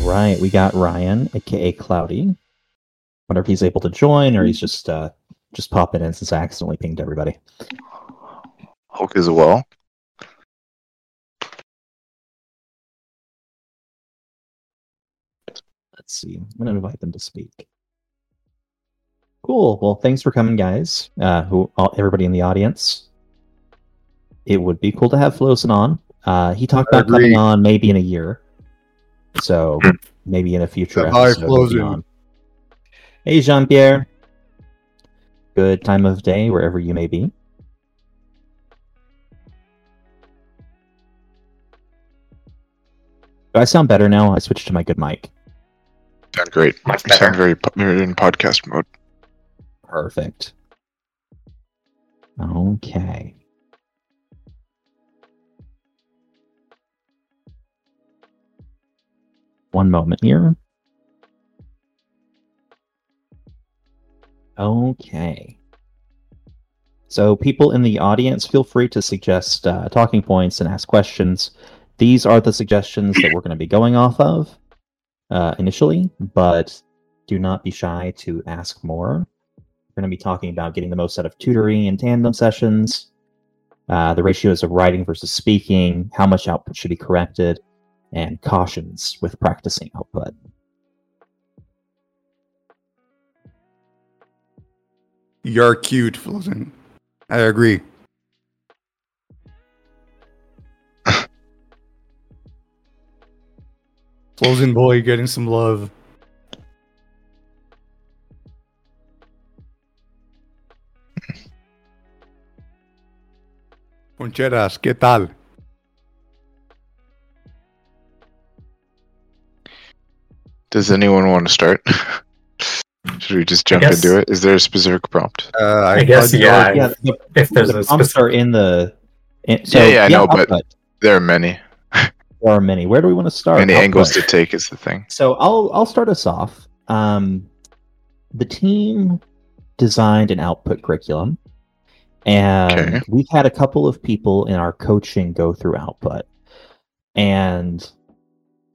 right, we got Ryan, aka Cloudy. Wonder if he's able to join, or he's just uh, just popping in since I accidentally pinged everybody. Hulk as well. Let's see. I'm gonna invite them to speak. Cool. Well, thanks for coming, guys. Uh, who all, everybody in the audience. It would be cool to have Flosen on. Uh, he talked about coming on maybe in a year, so hmm. maybe in a future Hi, episode. he'll be Flosen. on. Hey, Jean Pierre. Good time of day wherever you may be. Do I sound better now? I switched to my good mic. Sound great. Much You sound very po- you're in podcast mode. Perfect. Okay. One moment here. Okay. So, people in the audience, feel free to suggest uh, talking points and ask questions. These are the suggestions that we're going to be going off of uh, initially, but do not be shy to ask more. We're going to be talking about getting the most out of tutoring and tandem sessions, uh, the ratios of writing versus speaking, how much output should be corrected, and cautions with practicing output. You're cute, Flosen. I agree. Closing boy getting some love. Concheras, ¿qué tal? Does anyone want to start? Should we just jump guess- into it? Is there a specific prompt? Uh, I guess, thought yeah. yeah, the, If there's the a prompts specific, are in the. In, so, Yeah, yeah, I know, but- There are many. there are many. Where do we want to start? Many Output. angles to take is the thing. So I'll I'll start us off. Um, the team designed an output curriculum, and Okay. we've had a couple of people in our coaching go through output, and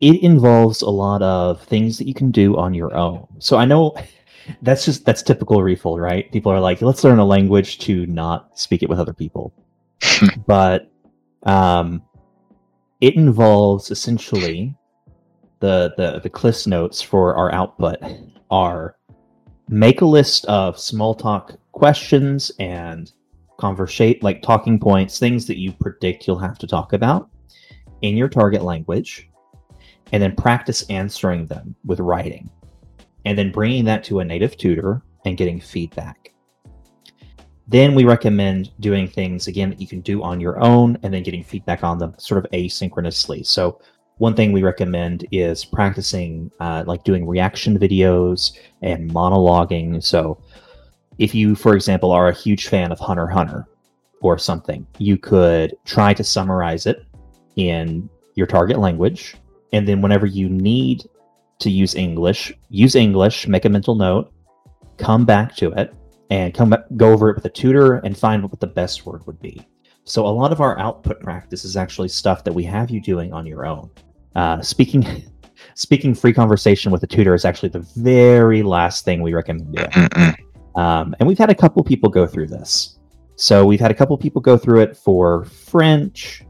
it involves a lot of things that you can do on your own. So I know that's just that's typical refold, right? People are like, let's learn a language to not speak it with other people, but um, it involves essentially the the the cliff notes for our output are make a list of small talk questions and conversate like talking points things that you predict you'll have to talk about in your target language and then practice answering them with writing and then bringing that to a native tutor and getting feedback. Then we recommend doing things again that you can do on your own and then getting feedback on them sort of asynchronously. So one thing we recommend is practicing uh, like doing reaction videos and monologuing. So if you for example are a huge fan of hunter hunter or something you could try to summarize it in your target language and then whenever you need to use english use english make a mental note come back to it and come back, go over it with a tutor and find what the best word would be so a lot of our output practice is actually stuff that we have you doing on your own uh, speaking speaking free conversation with a tutor is actually the very last thing we recommend doing. Um, and we've had a couple people go through this. So we've had a couple people go through it for French,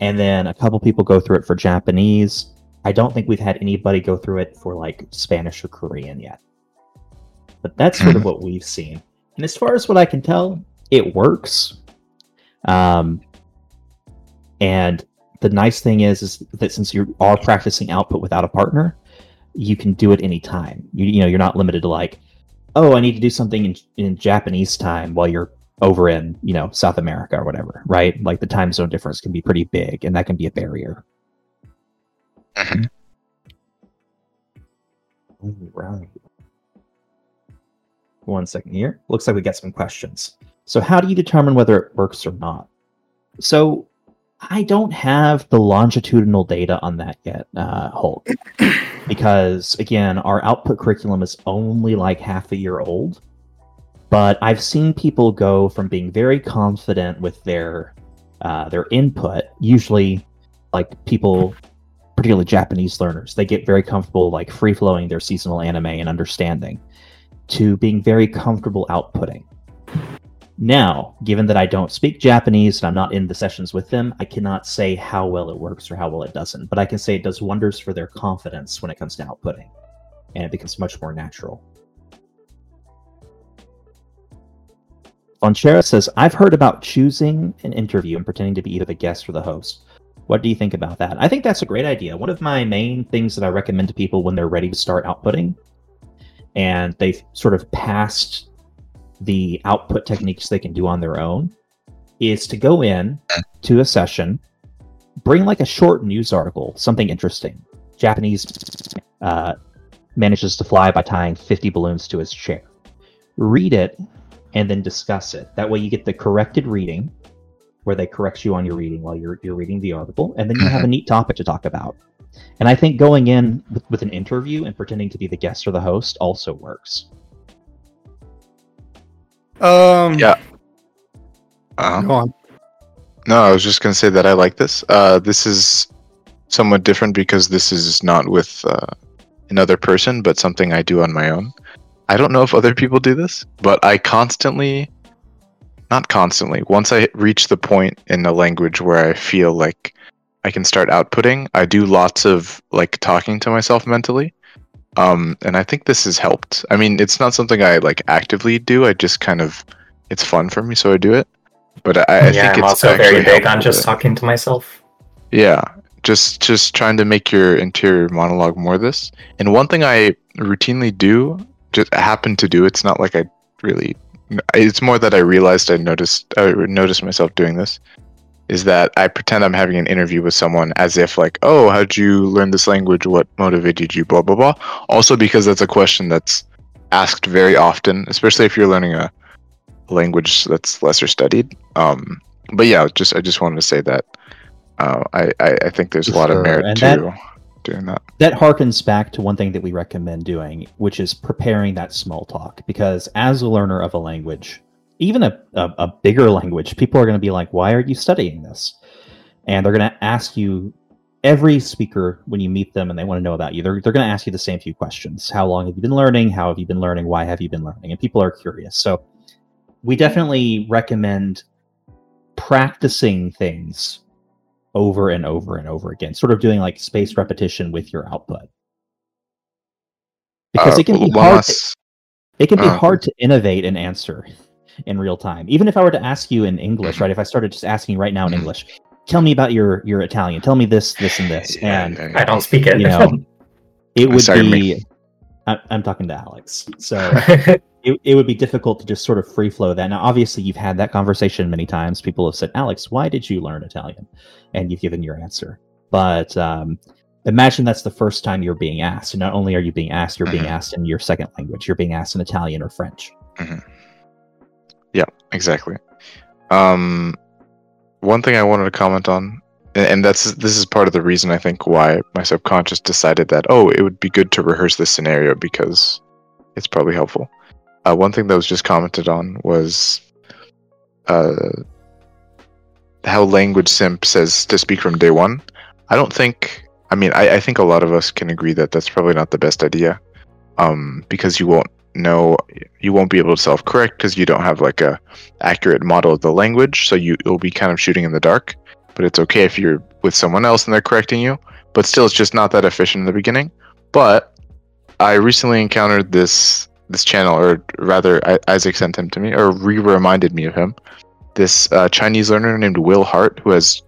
and then a couple people go through it for Japanese. I don't think we've had anybody go through it for like Spanish or Korean yet. But that's sort of what we've seen. And as far as what I can tell, it works. Um, and the nice thing is, is that since you are practicing output without a partner, you can do it anytime. You, you know, you're not limited to like, oh, I need to do something in, in Japanese time while you're over in, you know, South America or whatever, right? Like the time zone difference can be pretty big and that can be a barrier. Mhm. Right. One second here. Looks like we got some questions. So, how do you determine whether it works or not? So, I don't have the longitudinal data on that yet, uh, Hulk, because again, our output curriculum is only like half a year old. But I've seen people go from being very confident with their uh, their input, usually like people particularly Japanese learners. They get very comfortable like free flowing their seasonal anime and understanding to being very comfortable outputting. Now, given that I don't speak Japanese and I'm not in the sessions with them, I cannot say how well it works or how well it doesn't, but I can say it does wonders for their confidence when it comes to outputting, and it becomes much more natural. Fonchera says, I've heard about choosing an interview and pretending to be either the guest or the host. What do you think about that? I think that's a great idea. One of my main things that I recommend to people when they're ready to start outputting and they've sort of passed the output techniques they can do on their own is to go in to a session, bring like a short news article, something interesting. Japanese uh, manages to fly by tying 50 balloons to his chair. Read it and then discuss it. That way you get the corrected reading where they correct you on your reading while you're, you're reading the article, and then you have a neat topic to talk about. And I think going in with, with an interview and pretending to be the guest or the host also works. Um, Yeah. Uh, Go on. no, I was just gonna say that I like this. Uh, this is somewhat different because this is not with uh, another person, but something I do on my own. I don't know if other people do this, but I constantly, not constantly, once I reach the point in the language where I feel like I can start outputting, I do lots of like talking to myself mentally. Um, and I think this has helped. I mean, it's not something I like actively do. I just kind of, it's fun for me, so I do it. But I, I yeah, think I'm it's also very big on just talking to myself. Yeah, just just trying to make your interior monologue more this. And one thing I routinely do, just happen to do. It's not like I really. It's more that I realized I noticed. I noticed myself doing this. Is that I pretend I'm having an interview with someone as if like, oh, how'd you learn this language? What motivated you? Blah blah blah. Also because that's a question that's asked very often, especially if you're learning a language that's lesser studied. Um, but yeah, just I just wanted to say that uh, I, I I think there's a lot Sure, of merit and to that- doing that. that harkens back to one thing that we recommend doing, which is preparing that small talk. Because as a learner of a language, even a, a, a bigger language, people are going to be like, why are you studying this? And they're going to ask you, every speaker, when you meet them and they want to know about you, they're, they're going to ask you the same few questions. How long have you been learning? How have you been learning? Why have you been learning? And people are curious. So we definitely recommend practicing things over and over and over again, sort of doing like space repetition with your output. Because Uh, it can be one hard. last- it can be uh, hard to innovate an answer in real time. Even if I were to ask you in English, right? If I started just asking right now in Mhm. English, tell me about your your Italian. Tell me this, this, and this, Yeah, and yeah, I don't speak it. you know, it would Sorry, be. me. I, I'm talking to Alex, so it, it would be difficult to just sort of free flow that. Now, obviously, you've had that conversation many times. People have said, Alex, why did you learn Italian? And you've given your answer. But um, imagine that's the first time you're being asked. And not only are you being asked, you're being Mhm. asked in your second language. You're being asked in Italian or French. Yeah, exactly. Um, one thing I wanted to comment on, and, and that's this is part of the reason I think why my subconscious decided that oh, it would be good to rehearse this scenario because it's probably helpful. Uh, one thing that was just commented on was uh, how language simp says to speak from day one. I don't think. I mean, I, I think a lot of us can agree that that's probably not the best idea, um, because you won't know, you won't be able to self-correct because you don't have like a accurate model of the language, so you you'll be kind of shooting in the dark. But it's okay if you're with someone else and they're correcting you. But still, it's just not that efficient in the beginning. But I recently encountered this this channel, or rather, Isaac sent him to me, or re-reminded me of him. This uh, Chinese learner named Will Hart, who has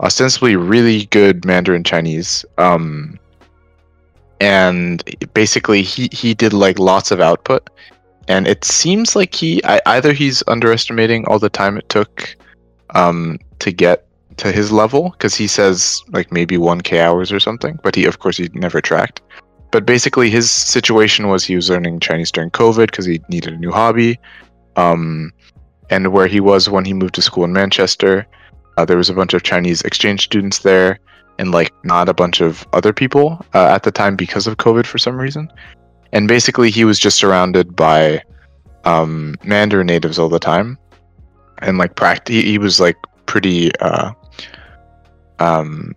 ostensibly really good Mandarin Chinese. Um, and basically, he he did like lots of output, and it seems like he I, either he's underestimating all the time it took um, to get to his level because he says like maybe 1k hours or something but he of course he never tracked but basically his situation was he was learning chinese during covid because he needed a new hobby um, and where he was when he moved to school in manchester uh, there was a bunch of chinese exchange students there and like not a bunch of other people uh, at the time because of covid for some reason. And basically he was just surrounded by um, mandarin natives all the time and like pract- he, he was like pretty uh, um,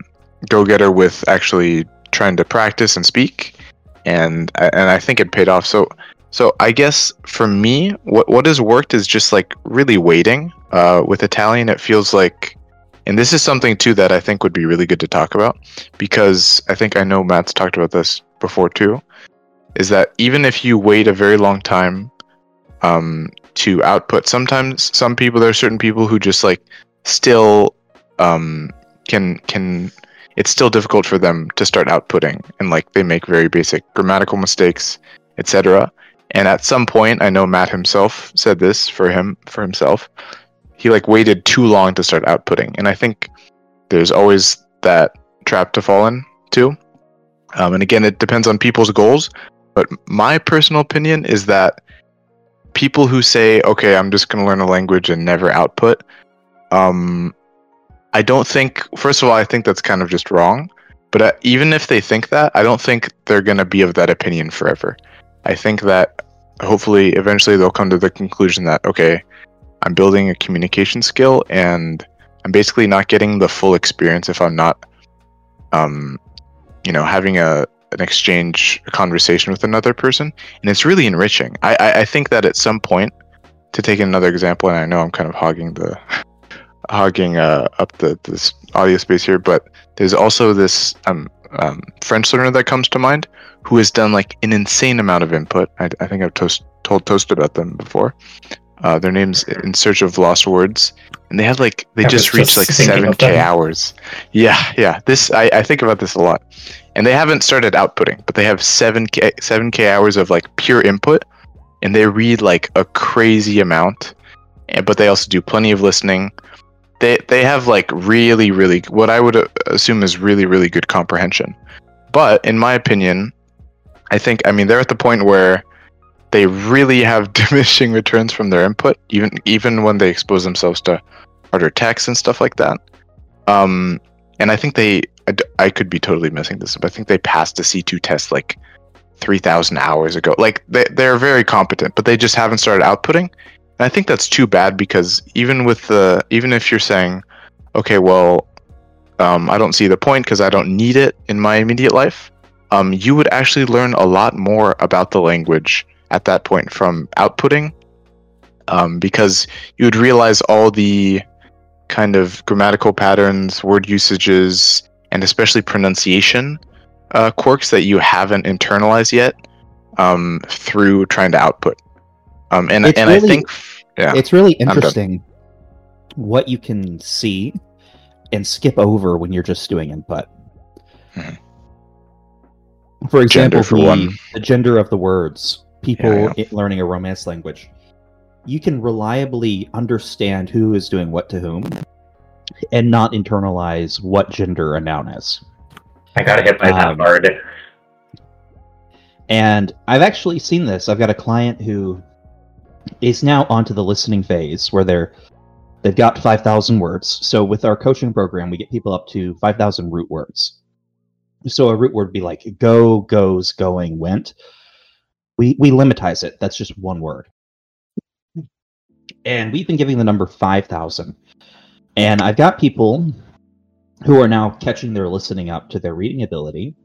go getter with actually trying to practice and speak, and and I think it paid off. So so I guess for me, what what has worked is just like really waiting. Uh, with Italian, it feels like, and this is something too that I think would be really good to talk about because I think I know Matt's talked about this before too. Is that even if you wait a very long time um, to output, sometimes some people there are certain people who just like still um, can can it's still difficult for them to start outputting and like they make very basic grammatical mistakes etc and at some point i know matt himself said this for him for himself he like waited too long to start outputting. And i think there's always that trap to fall in too. Um, and again it depends on people's goals but my personal opinion is that people who say okay i'm just going to learn a language and never output um, I don't think. First of all, I think that's kind of just wrong. But uh, even if they think that, I don't think they're gonna be of that opinion forever. I think that hopefully, eventually, they'll come to the conclusion that okay, I'm building a communication skill, and I'm basically not getting the full experience if I'm not, um, you know, having a an exchange, a conversation with another person, and it's really enriching. I, I, I think that at some point, to take another example, and I know I'm kind of hogging the hogging uh, up the this audio space here, but there's also this um, um, French learner that comes to mind who has done like an insane amount of input. I, I think I've toast, told Toast about them before. Uh, their name's In Search of Lost Words, and they have like they I just reached just like seven k hours. Yeah, yeah. This I, I think about this a lot, and they haven't started outputting, but they have seven k seven k hours of like pure input, and they read like a crazy amount, and, but they also do plenty of listening. They they have like really really what I would uh, assume is really really good comprehension, but in my opinion, I think I mean they're at the point where they really have diminishing returns from their input, even even when they expose themselves to harder text and stuff like that. Um, and I think they, I could be totally missing this, but I think they passed a C2 test like 3,000 hours ago. Like they, they're very competent, but they just haven't started outputting. I think that's too bad because even with the, even if you're saying, okay, well, um, I don't see the point because I don't need it in my immediate life, um, you would actually learn a lot more about the language at that point from outputting um, because you would realize all the kind of grammatical patterns, word usages, and especially pronunciation uh, quirks that you haven't internalized yet um, through trying to output. Um, and It's and I think, yeah, It's really interesting what you can see and skip over when you're just doing input. Mhm. For example, Gender, for the, one. the gender of the words, people Yeah, i- learning a romance language, you can reliably understand who is doing what to whom and not internalize what gender a noun is. I got hit by that Um, hard. And I've actually seen this. I've got a client who is now onto the listening phase where they're they've got 5000 words. So with our coaching program, we get people up to 5000 root words. So a root word would be like go, goes, going, went. We we lemmatize it. That's just one word. And we've been giving the number 5000. And I've got people who are now catching their listening up to their reading ability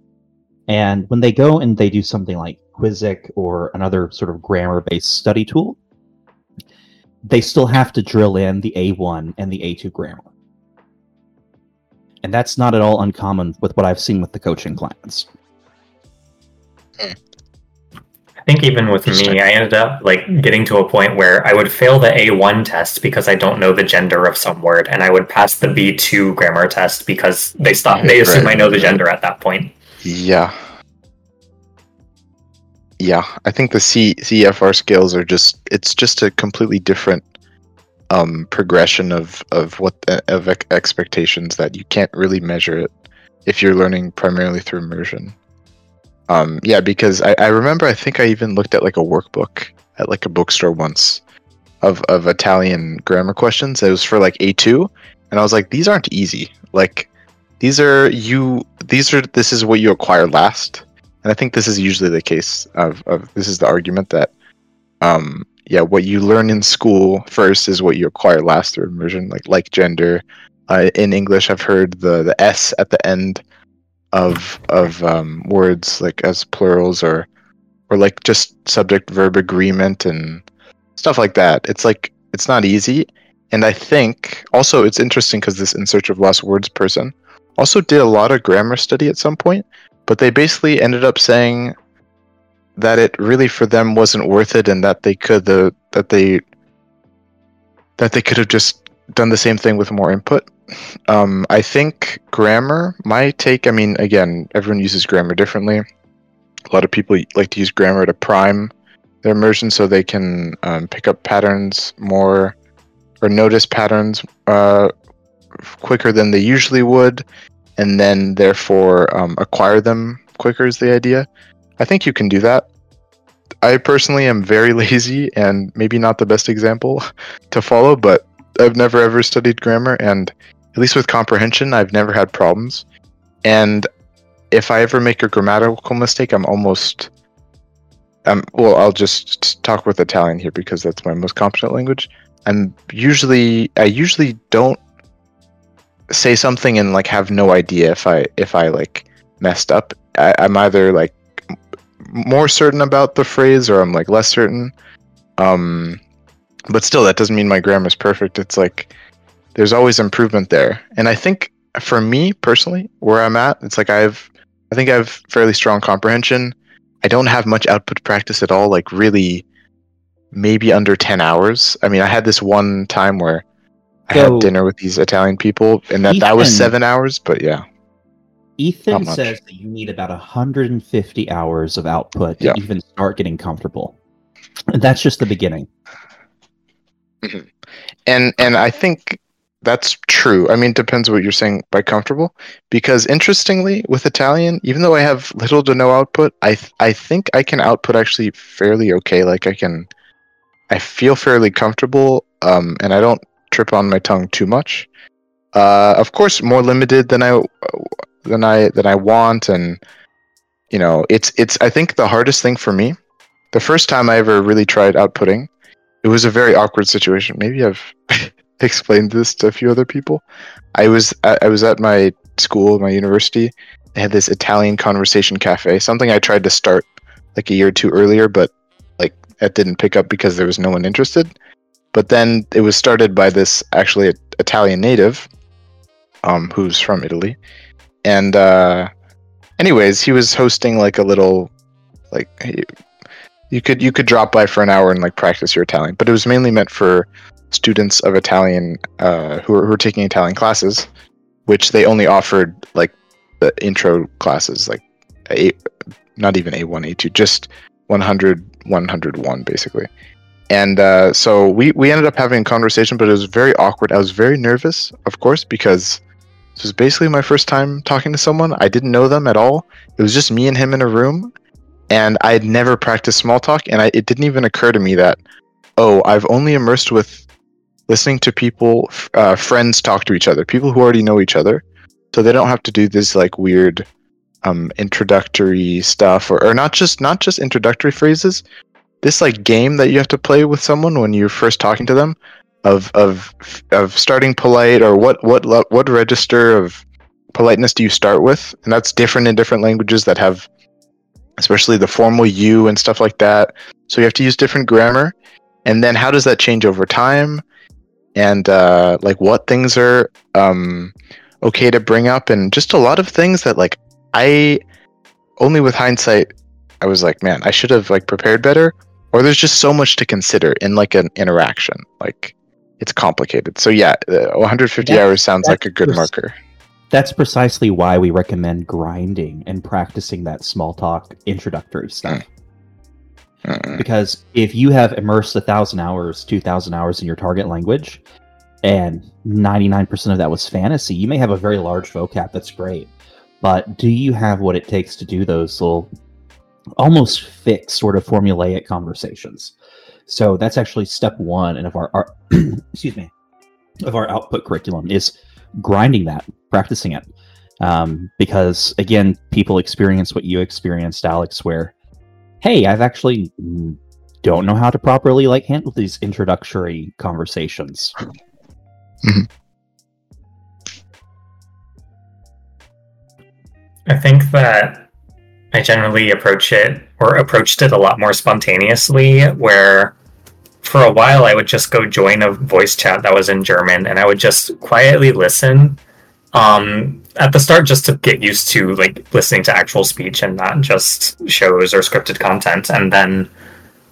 and when they go and they do something like Kwiziq or another sort of grammar based study tool, they still have to drill in the A1 and the A2 grammar. And that's not at all uncommon with what I've seen with the coaching clients. I think even with me, I ended up like getting to a point where I would fail the A1 test because I don't know the gender of some word, and I would pass the B2 grammar test because they stop. They assume Right. I know the gender at that point. Yeah. Yeah, I think the C CEFR scales are just it's just a completely different um progression of of what the, of ex- expectations that you can't really measure it if you're learning primarily through immersion. Um yeah, because I, I remember I think I even looked at like a workbook at like a bookstore once of of Italian grammar questions. It was for like A2 and I was like these aren't easy. Like these are you these are this is what you acquire last and i think this is usually the case of, of this is the argument that um yeah what you learn in school first is what you acquire last through immersion like like gender. Uh, in English, I've heard the the s at the end of of um, words like as plurals or or like just subject verb agreement and stuff like that. It's like it's not easy, and I think also it's interesting because this in search of lost words person also did a lot of grammar study at some point, but they basically ended up saying that it really for them wasn't worth it and that they could the that they that they could have just done the same thing with more input. Um, I think grammar, my take, I mean, again, everyone uses grammar differently. A lot of people like to use grammar to prime their immersion so they can um, pick up patterns more or notice patterns uh, quicker than they usually would, and then therefore um, acquire them quicker is the idea. I think you can do that. I personally am very lazy and maybe not the best example to follow, but I've never ever studied grammar, and at least with comprehension, I've never had problems. And if I ever make a grammatical mistake, I'm almost um, well, I'll just talk with Italian here because that's my most competent language. I'm usually I usually don't say something and like have no idea if I if I like messed up. I, I'm either like more certain about the phrase or I'm like less certain. Um, but still, that doesn't mean my grammar is perfect. It's like there's always improvement there, and I think for me personally, where I'm at, it's like I've I think I have fairly strong comprehension. I don't have much output practice at all. Like really, maybe under ten hours. I mean, I had this one time where I So- had dinner with these Italian people, and that that was seven hours. But yeah, Ethan says that you need about 150 hours of output to Yeah. even start getting comfortable. And that's just the beginning. and and I think that's true. I mean, depends what you're saying by comfortable. Because interestingly, with Italian, even though I have little to no output, I th- I think I can output actually fairly okay. Like I can, I feel fairly comfortable, um, and I don't trip on my tongue too much. Uh, of course, more limited than I than I than I want, and you know, it's it's. I think the hardest thing for me, the first time I ever really tried outputting, it was a very awkward situation. Maybe I've explained this to a few other people. I was I, I was at my school, my university. They had this Italian conversation cafe, something I tried to start like a year or two earlier, but like that didn't pick up because there was no one interested. But then it was started by this actually Italian native, um, who's from Italy, and uh, anyways, he was hosting like a little like you could you could drop by for an hour and like practice your Italian, but it was mainly meant for students of Italian uh, who, are, who taking Italian classes, which they only offered like the intro classes, like a, not even A1, A2, just 100, 101 basically. And uh, so we, we ended up having a conversation, but it was very awkward. I was very nervous, of course, because this was basically my first time talking to someone. I didn't know them at all. It was just me and him in a room, and I had never practiced small talk, and I, it didn't even occur to me that, oh, I've only immersed with listening to people, uh, friends talk to each other, people who already know each other, so they don't have to do this like weird um, introductory stuff, or, or not just not just introductory phrases. This like game that you have to play with someone when you're first talking to them, of of of starting polite, or what what what register of politeness do you start with, and that's different in different languages that have, especially the formal you and stuff like that. So you have to use different grammar, and then how does that change over time? and uh, like what things are um, okay to bring up, and just a lot of things that like I only with hindsight I was like, man, I should have like prepared better. Or there's just so much to consider in like an interaction. Like it's complicated. So yeah, uh, 150 That's- hours sounds like a good pres- marker. That's precisely why we recommend grinding and practicing that small talk introductory stuff. Mm. Because if you have immersed a thousand hours, two thousand hours in your target language, and ninety nine percent of that was fantasy, you may have a very large vocab. That's great, but do you have what it takes to do those little, almost fixed sort of formulaic conversations. So that's actually step one and of our, our excuse me of our output curriculum is grinding that, practicing it. Um, because again, people experience what you experienced, Alex, where hey, I've actually mm, don't know how to properly like handle these introductory conversations. Mm-hmm. I think that I generally approach it or approached it a lot more spontaneously, where for a while I would just go join a voice chat that was in German and I would just quietly listen. Um, at the start, just to get used to like listening to actual speech and not just shows or scripted content. And then,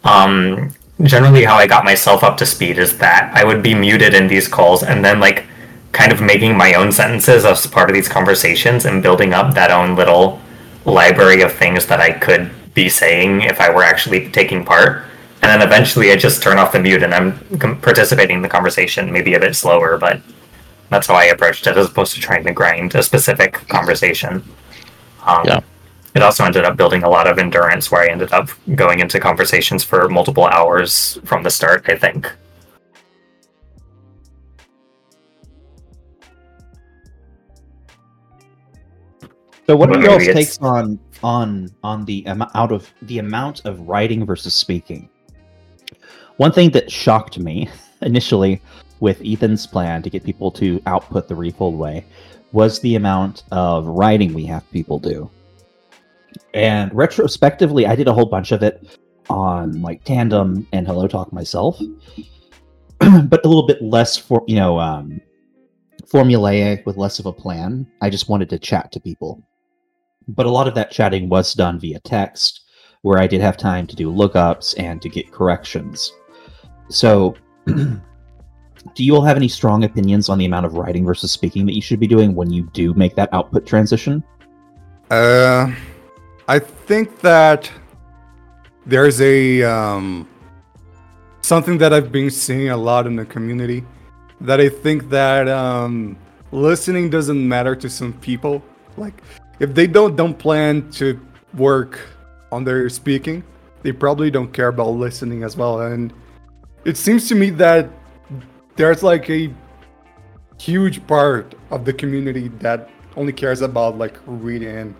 um, generally, how I got myself up to speed is that I would be muted in these calls and then like kind of making my own sentences as part of these conversations and building up that own little library of things that I could be saying if I were actually taking part. And then eventually I just turn off the mute and I'm participating in the conversation, maybe a bit slower, but that's how I approached it as opposed to trying to grind a specific conversation. Um, Yeah. It also ended up building a lot of endurance where I ended up going into conversations for multiple hours from the start, I think. So, what are y'all's takes on on on the amount out of the amount of writing versus speaking? One thing that shocked me initially with Ethan's plan to get people to output the refold way was the amount of writing we have people do. And retrospectively, I did a whole bunch of it on like Tandem and Hello Talk myself, but a little bit less for you know um, formulaic with less of a plan. I just wanted to chat to people but a lot of that chatting was done via text where i did have time to do lookups and to get corrections so do you all have any strong opinions on the amount of writing versus speaking that you should be doing when you do make that output transition Uh, I think that there's a um, something that I've been seeing a lot in the community that I think that um, listening doesn't matter to some people. Like if they don't don't plan to work on their speaking, they probably don't care about listening as well. And it seems to me that there's like a huge part of the community that only cares about like reading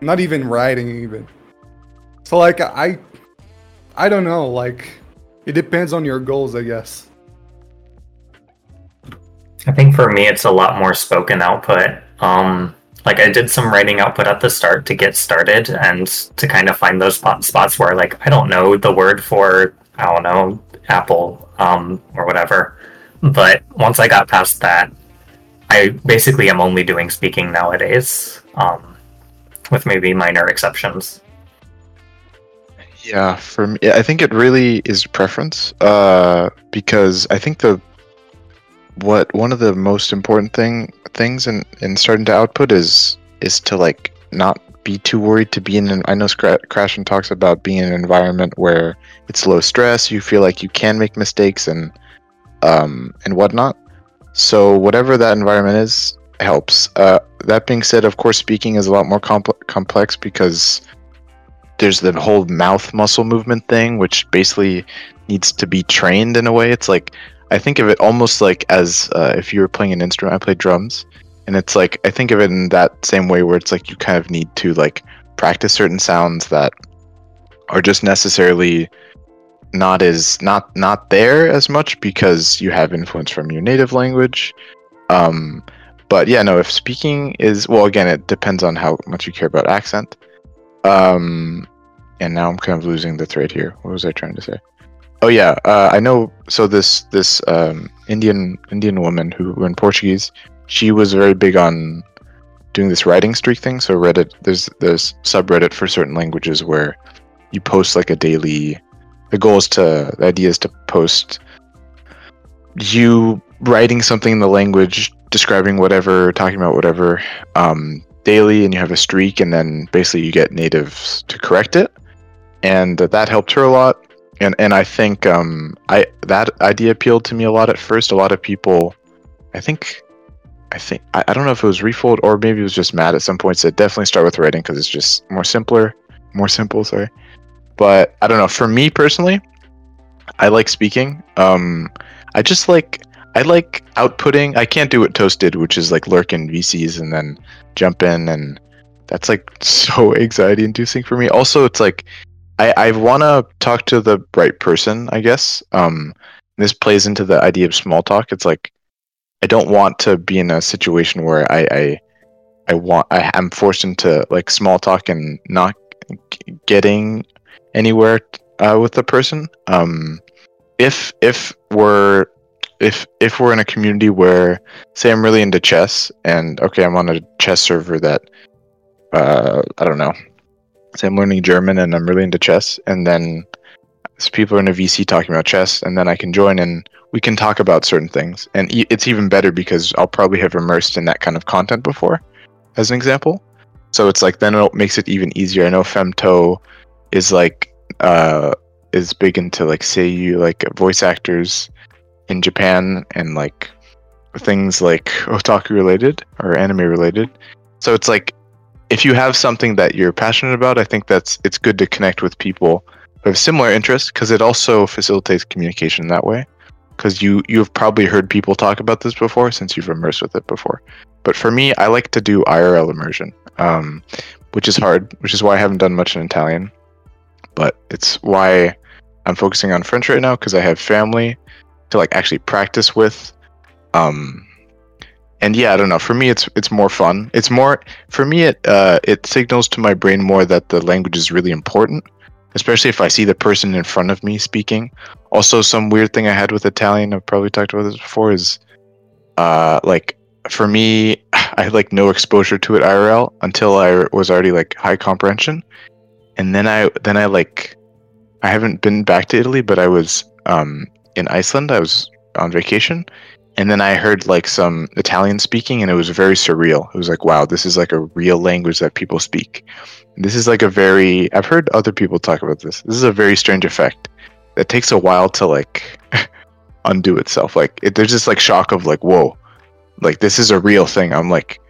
not even writing even so like i i don't know like it depends on your goals i guess I think for me, it's a lot more spoken output. Um, like I did some writing output at the start to get started and to kind of find those spot- spots where like I don't know the word for I don't know apple um, or whatever. But once I got past that, I basically am only doing speaking nowadays, um, with maybe minor exceptions. Yeah, for me, I think it really is preference. Uh, because I think the what one of the most important thing things in in starting to output is is to like not be too worried to be in an. I know Scra- and talks about being in an environment where it's low stress. You feel like you can make mistakes and um and whatnot. So whatever that environment is helps. Uh, that being said, of course, speaking is a lot more compl- complex because there's the whole mouth muscle movement thing, which basically needs to be trained in a way. It's like I think of it almost like as uh, if you were playing an instrument. I play drums, and it's like I think of it in that same way where it's like you kind of need to like practice certain sounds that are just necessarily not as not not there as much because you have influence from your native language. Um, but yeah, no. If speaking is well, again, it depends on how much you care about accent. Um, and now I'm kind of losing the thread here. What was I trying to say? Oh yeah, uh, I know. So this this um, Indian Indian woman who, in Portuguese, she was very big on doing this writing streak thing. So Reddit, there's there's subreddit for certain languages where you post like a daily. The goal is to the idea is to post you writing something in the language, describing whatever, talking about whatever, um, daily, and you have a streak, and then basically you get natives to correct it, and that helped her a lot. And and I think um, I that idea appealed to me a lot at first. A lot of people, I think, I think I, I don't know if it was refold or maybe it was just Matt at some point. Said definitely start with writing because it's just more simpler, more simple. Sorry, but I don't know. For me personally, I like speaking. Um, I just like I like outputting. I can't do what Toast did, which is like lurk in VCs and then jump in, and that's like so anxiety inducing for me. Also, it's like I I want to talk to the right person. I guess. Um, this plays into the idea of small talk. It's like I don't want to be in a situation where I, I I want I, I'm forced into like small talk and not g- getting anywhere uh, with the person. Um, if if we're if if we're in a community where say I'm really into chess and okay I'm on a chess server that uh I don't know say I'm learning German and I'm really into chess and then s- people are in a VC talking about chess and then I can join and we can talk about certain things. And it's even better because I'll probably have immersed in that kind of content before as an example. So it's like then it makes it even easier. I know Femto is like uh is big into like say you like voice actors in Japan and like things like otaku related or anime related. So it's like if you have something that you're passionate about, I think that's it's good to connect with people who have similar interests because it also facilitates communication that way. Because you you've probably heard people talk about this before since you've immersed with it before. But for me, I like to do IRL immersion, um, which is hard, which is why I haven't done much in Italian. But it's why I'm focusing on French right now because I have family to like actually practice with. Um, and yeah, I don't know. For me, it's it's more fun. It's more for me. It uh, it signals to my brain more that the language is really important, especially if I see the person in front of me speaking. Also, some weird thing I had with Italian. I've probably talked about this before. Is uh, like for me, I had like no exposure to it IRL until I was already like high comprehension, and then I then I like I haven't been back to Italy, but I was um, in Iceland. I was on vacation, and then I heard like some Italian speaking, and it was very surreal. It was like, wow, this is like a real language that people speak. This is like a very. I've heard other people talk about this. This is a very strange effect that takes a while to like undo itself. Like it, there's just like shock of like, whoa, like this is a real thing. I'm like,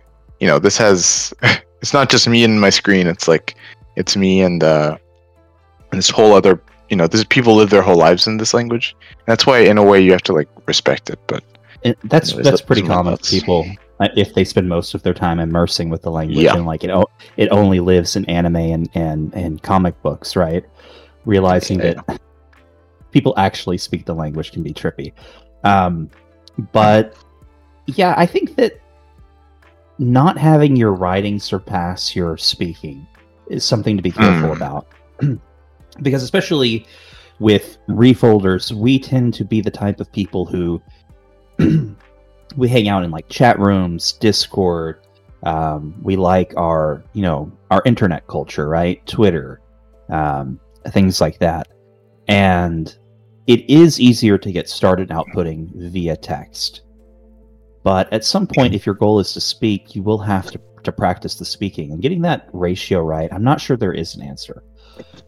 you know, this has. it's not just me and my screen. It's like, it's me and uh, this whole other you know this people live their whole lives in this language that's why in a way you have to like respect it but It, that's Anyways, that's that- pretty those are my common with people uh, if they spend most of their time immersing with the language Yeah. and like it it only lives in anime and and and comic books, right? Realizing that people actually speak the language can be trippy. Um, but yeah, I think that not having your writing surpass your speaking is something to be careful Mm. about. because especially with refolders, we tend to be the type of people who we hang out in like chat rooms, Discord. Um, we like our, you know, our internet culture, right? Twitter, um, things like that. And it is easier to get started outputting via text. But at some point, if your goal is to speak, you will have to, to practice the speaking and getting that ratio right. I'm not sure there is an answer.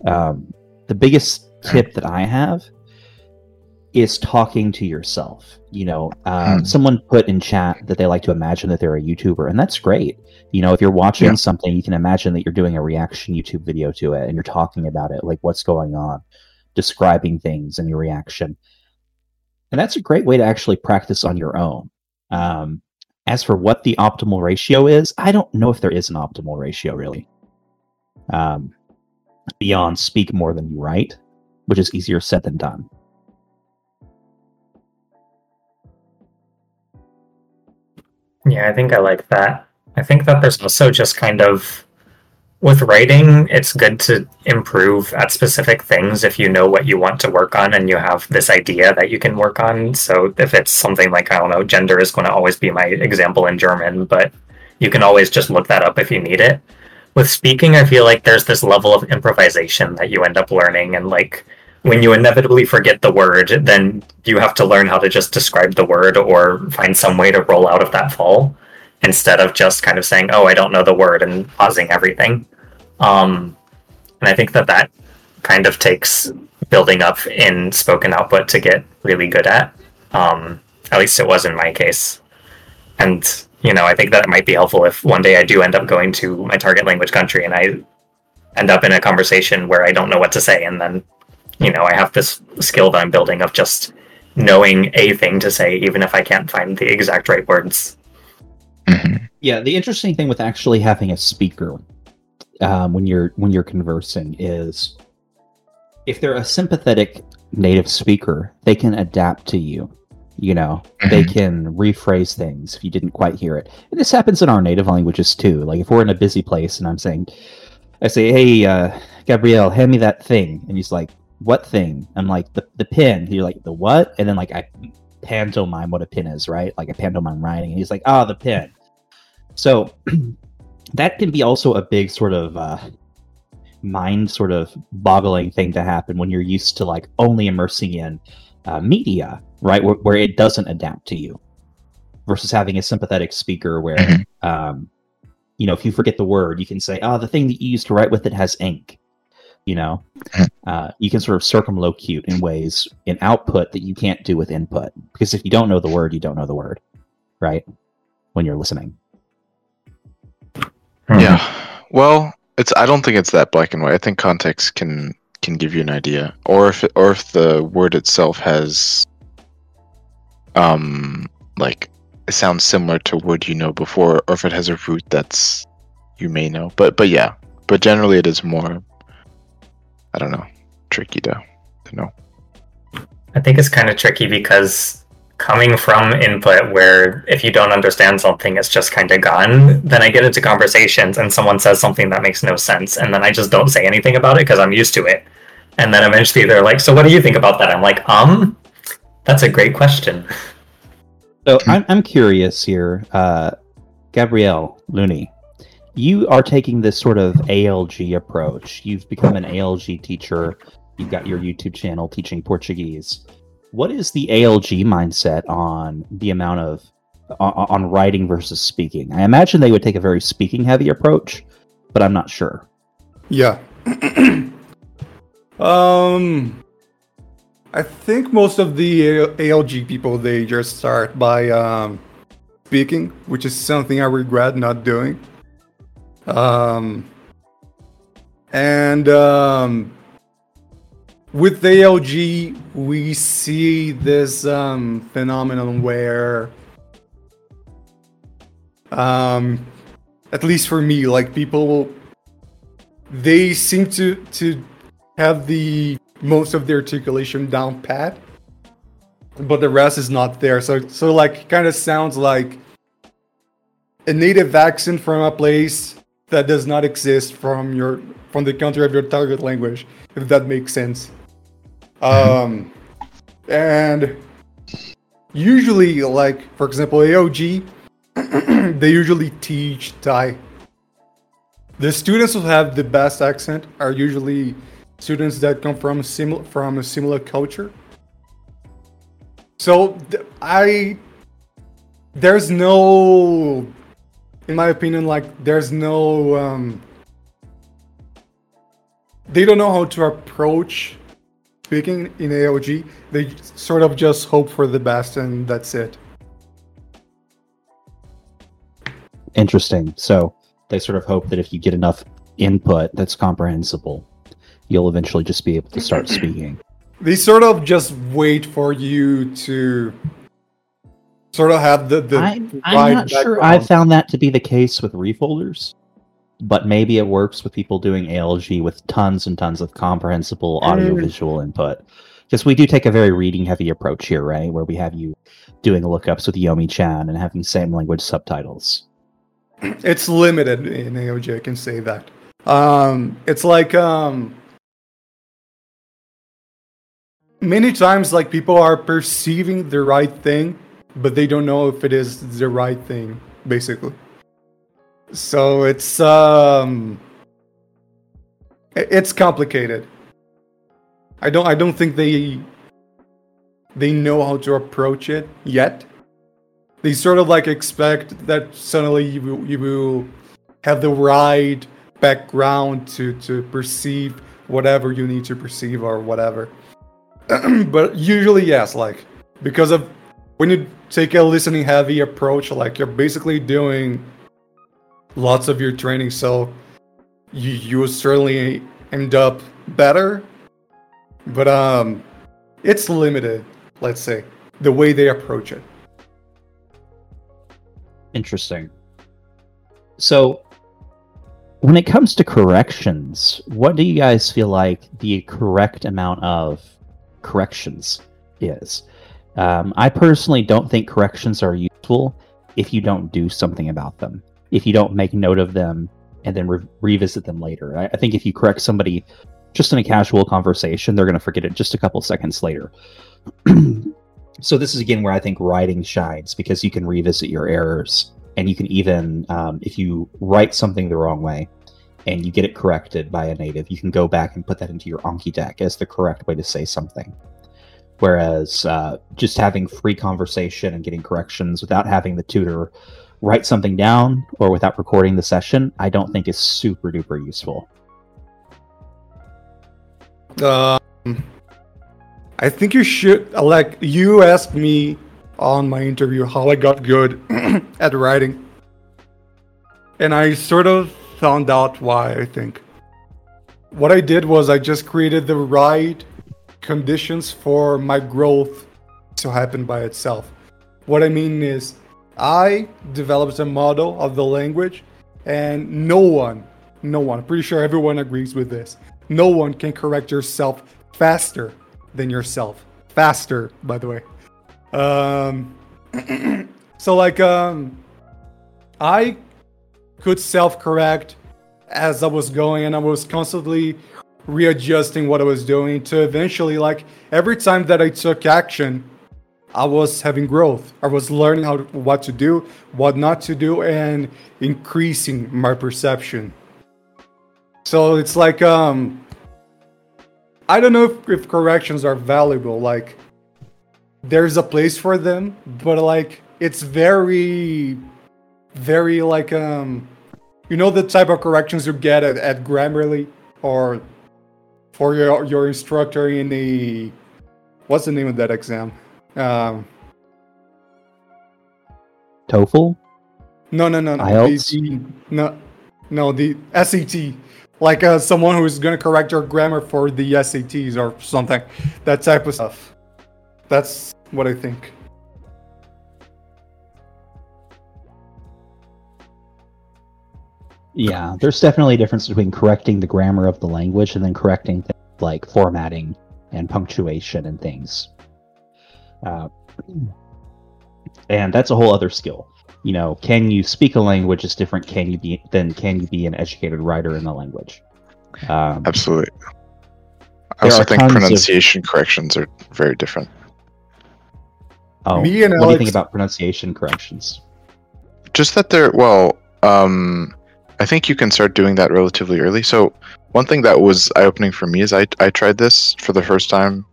Um, the biggest tip that I have is talking to yourself. You know, uh, Hmm. someone put in chat that they like to imagine that they're a YouTuber, and that's great. You know, if you're watching Yeah. something, you can imagine that you're doing a reaction YouTube video to it and you're talking about it, like what's going on, describing things and your reaction. And that's a great way to actually practice on your own. Um, as for what the optimal ratio is, I don't know if there is an optimal ratio really. Um, beyond speak more than you write, which is easier said than done. Yeah, I think I like that. I think that there's also just kind of with writing, it's good to improve at specific things if you know what you want to work on and you have this idea that you can work on. So if it's something like I don't know, gender is going to always be my example in German, but you can always just look that up if you need it. With speaking, I feel like there's this level of improvisation that you end up learning and like when you inevitably forget the word, then you have to learn how to just describe the word or find some way to roll out of that fall instead of just kind of saying, "Oh, I don't know the word" and pausing everything. Um, and I think that that kind of takes building up in spoken output to get really good at. Um, at least it was in my case. And you know, I think that it might be helpful if one day I do end up going to my target language country and I end up in a conversation where I don't know what to say, and then you know I have this skill that I'm building of just knowing a thing to say, even if I can't find the exact right words. Mhm. Yeah, the interesting thing with actually having a speaker um, when you're when you're conversing is if they're a sympathetic native speaker, they can adapt to you You know, they can rephrase things if you didn't quite hear it. And this happens in our native languages too. Like if we're in a busy place and I'm saying, I say, "Hey, uh, Gabrielle, hand me that thing," and he's like, "What thing?" I'm like, "The the pin." You're like, "The what?" And then like I pantomime what a pin is, right? Like a pantomime writing, and he's like, "Ah, the pin." So that can be also a big sort of uh, mind sort of boggling thing to happen when you're used to like only immersing in uh, media, right, where, where it doesn't adapt to you, versus having a sympathetic speaker where, Mhm. um, you know, if you forget the word, you can say, "Oh, the thing that you used to write with it has ink." You know, Mhm. uh, you can sort of circumlocute in ways in output that you can't do with input because if you don't know the word, you don't know the word, right? When you're listening. Hmm. Yeah. Well, it's. I don't think it's that black and white. I think context can can give you an idea, or if it, or if the word itself has, um, like it sounds similar to word you know before, or if it has a root that's you may know. But but yeah. But generally, it is more. I don't know. Tricky to to know. I think it's kind of tricky because coming from input where if you don't understand something, it's just kind of gone, then I get into conversations and someone says something that makes no sense. And then I just don't say anything about it because I'm used to it. And then eventually they're like, So what do you think about that? I'm like, Um, that's a great question. So I'm, I'm curious here, uh, Gabrielle Looney. You are taking this sort of ALG approach. You've become an ALG teacher. You've got your YouTube channel teaching Portuguese. What is the ALG mindset on the amount of on, on writing versus speaking? I imagine they would take a very speaking heavy approach, but I'm not sure. Yeah. um, I think most of the ALG people they just start by um, speaking, which is something I regret not doing. Um, and um, with ALG, we see this um, phenomenon where, um, at least for me, like people they seem to to have the most of the articulation down pat but the rest is not there. So so like kind of sounds like a native accent from a place that does not exist from your from the country of your target language if that makes sense um and usually like for example ALG they usually teach thai the students who have the best accent are usually students that come from similar from a similar culture. So th- I there's no in my opinion like there's no um they don't know how to approach speaking in ALG. They sort of just hope for the best and that's it. Interesting. So they sort of hope that if you get enough input that's comprehensible, you'll eventually just be able to start speaking. They sort of just wait for you to sort of have the the I'm, I'm right not sure background. I found that to be the case with refolders, but maybe it works with people doing ALG with tons and tons of comprehensible audiovisual input. Because we do take a very reading heavy approach here, right? Where we have you doing lookups with Yomichan and having same language subtitles. it's limited in ALG. I can say that. Um, it's like um, many times, like people are perceiving the right thing, but they don't know if it is the right thing, basically. So it's um, it's complicated. I don't I don't think they they know how to approach it yet they sort of like expect that suddenly you will, you will have the right background to to perceive whatever you need to perceive or whatever but usually yes like because of when you take a listening heavy approach like you're basically doing lots of your training so you you certainly end up better but um it's limited let's say the way they approach it Interesting. So, when it comes to corrections, what do you guys feel like the correct amount of corrections is? Um, I personally don't think corrections are useful if you don't do something about them. If you don't make note of them and then re- revisit them later. I, I think if you correct somebody just in a casual conversation, they're going to forget it just a couple seconds later. so this is again where I think writing shines because you can revisit your errors and you can even um, if you write something the wrong way and you get it corrected by a native, you can go back and put that into your Anki deck as the correct way to say something. Whereas uh, just having free conversation and getting corrections without having the tutor write something down or without recording the session, I don't think is super duper useful. Um, I think you should like you asked me on my interview how I got good at writing, and I sort of found out why. I think what I did was I just created the right conditions for my growth to happen by itself. What I mean is, I developed a model of the language, and no one, no one, pretty sure everyone agrees with this, no one can correct yourself faster than yourself. Faster, by the way. Um, so, like, um, I could self correct as I was going, and I was constantly readjusting what I was doing to eventually, like, every time that I took action, I was having growth. I was learning how to, what to do, what not to do, and increasing my perception. So it's like um I don't know if, if corrections are valuable. Like there's a place for them, but like it's very very like um you know the type of corrections you get at, at Grammarly or for your your instructor in the what's the name of that exam? Um, TOEFL? no, no, no, no. IELTS? The, the, no, no, the SAT. Like uh, someone who's going to correct your grammar for the SATs or something. That type of stuff. That's what I think. Yeah, there's definitely a difference between correcting the grammar of the language and then correcting things like formatting and punctuation and things. Uh, and that's a whole other skill. You know, can you speak a language is different can you be than can you be an educated writer in the language. Um, Absolutely. I also think tons of- pronunciation corrections are very different. oh, Me and what do you think about pronunciation corrections? Just that they're well, um, I think you can start doing that relatively early. So one thing that was eye opening for me is I I tried this for the first time.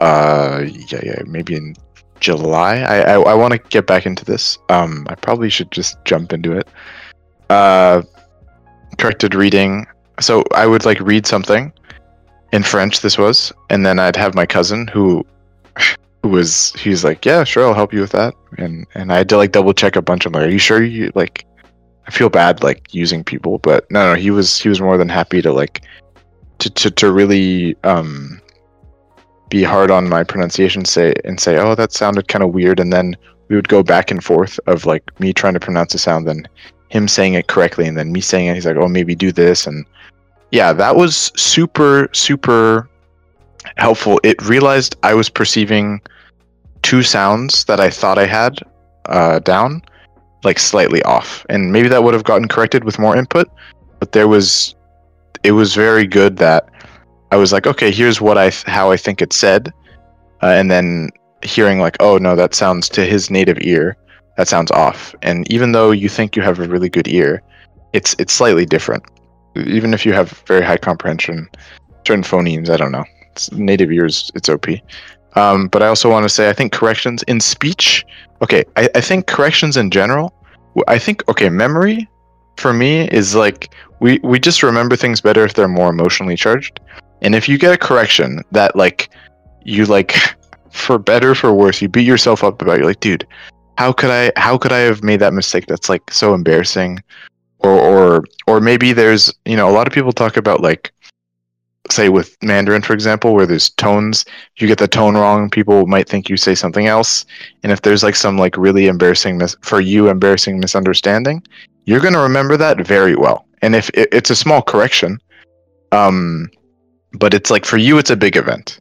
Uh, yeah, yeah, maybe in July. I I, I want to get back into this. Um, I probably should just jump into it. Uh, corrected reading. So I would like read something in French. This was, and then I'd have my cousin who who was he's like, yeah, sure, I'll help you with that, and and I had to like double check a bunch. I'm like, are you sure you like? I feel bad like using people, but no, no, he was he was more than happy to like to to to really um be hard on my pronunciation, say and say, oh, that sounded kind of weird, and then we would go back and forth of like me trying to pronounce a sound, then him saying it correctly, and then me saying it. He's like, oh, maybe do this, and yeah, that was super super helpful. It realized I was perceiving two sounds that I thought I had uh, down, like slightly off, and maybe that would have gotten corrected with more input. But there was, it was very good that I was like, okay, here's what I th- how I think it said, uh, and then hearing like, oh no, that sounds to his native ear, that sounds off. And even though you think you have a really good ear, it's it's slightly different. Even if you have very high comprehension, certain phonemes, I don't know. It's native ears, it's OP. Um, but I also want to say, I think corrections in speech. Okay, I, I think corrections in general. I think okay, memory for me is like we we just remember things better if they're more emotionally charged. And if you get a correction that like you like for better for worse, you beat yourself up about. You're like, dude, how could I how could I have made that mistake? That's like so embarrassing. Or or or maybe there's you know a lot of people talk about like say with Mandarin for example where there's tones you get the tone wrong people might think you say something else. And if there's like some like really embarrassing mis- for you embarrassing misunderstanding you're going to remember that very well. And if it, it's a small correction um but it's like for you it's a big event.